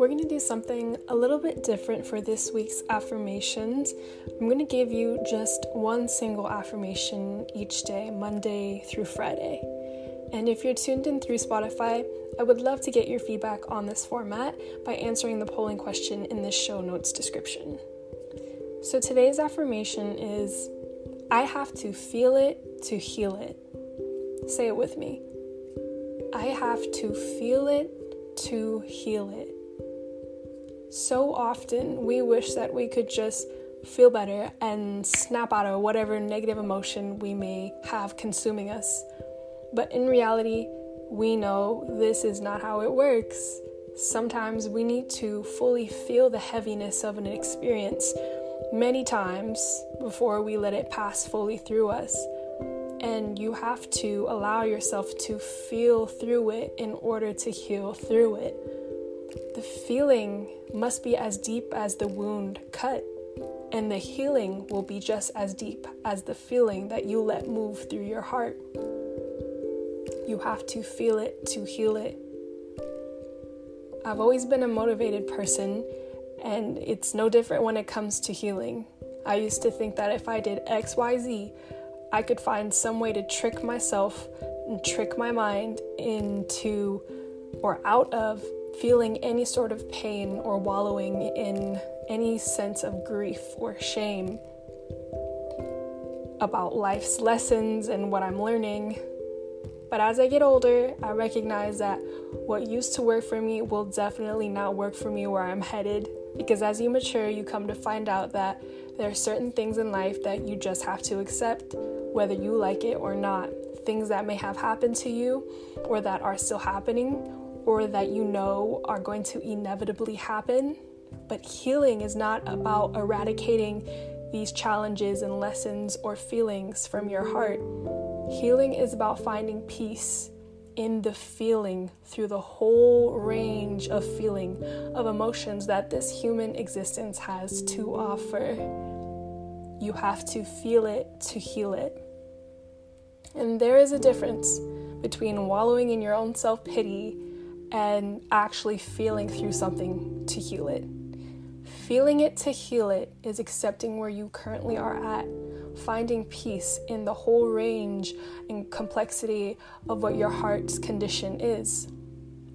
we're going to do something a little bit different for this week's affirmations. I'm going to give you just one single affirmation each day, Monday through Friday. And if you're tuned in through Spotify, I would love to get your feedback on this format by answering the polling question in the show notes description. So today's affirmation is I have to feel it to heal it. Say it with me. I have to feel it to heal it. So often we wish that we could just feel better and snap out of whatever negative emotion we may have consuming us. But in reality, we know this is not how it works. Sometimes we need to fully feel the heaviness of an experience many times before we let it pass fully through us. And you have to allow yourself to feel through it in order to heal through it. The feeling must be as deep as the wound cut, and the healing will be just as deep as the feeling that you let move through your heart. You have to feel it to heal it. I've always been a motivated person, and it's no different when it comes to healing. I used to think that if I did XYZ, I could find some way to trick myself and trick my mind into or out of feeling any sort of pain or wallowing in any sense of grief or shame about life's lessons and what I'm learning. But as I get older, I recognize that what used to work for me will definitely not work for me where I'm headed. Because as you mature, you come to find out that there are certain things in life that you just have to accept, whether you like it or not. Things that may have happened to you or that are still happening or that you know are going to inevitably happen. But healing is not about eradicating these challenges and lessons or feelings from your heart. Healing is about finding peace in the feeling through the whole range of feeling of emotions that this human existence has to offer. You have to feel it to heal it. And there is a difference between wallowing in your own self pity and actually feeling through something to heal it. Feeling it to heal it is accepting where you currently are at, finding peace in the whole range and complexity of what your heart's condition is.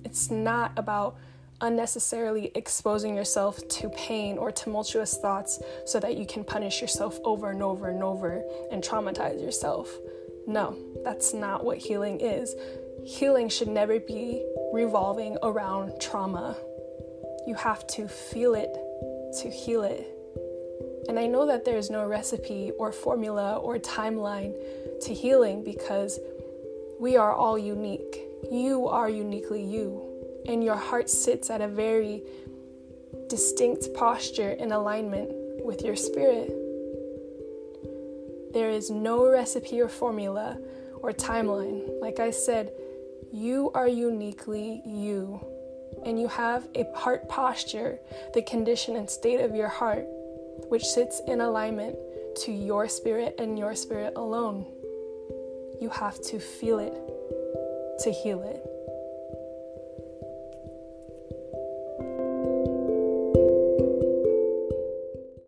It's not about unnecessarily exposing yourself to pain or tumultuous thoughts so that you can punish yourself over and over and over and traumatize yourself. No, that's not what healing is healing should never be revolving around trauma. You have to feel it to heal it. And I know that there's no recipe or formula or timeline to healing because we are all unique. You are uniquely you. And your heart sits at a very distinct posture in alignment with your spirit. There is no recipe or formula or timeline. Like I said, you are uniquely you, and you have a heart posture, the condition and state of your heart, which sits in alignment to your spirit and your spirit alone. You have to feel it to heal it.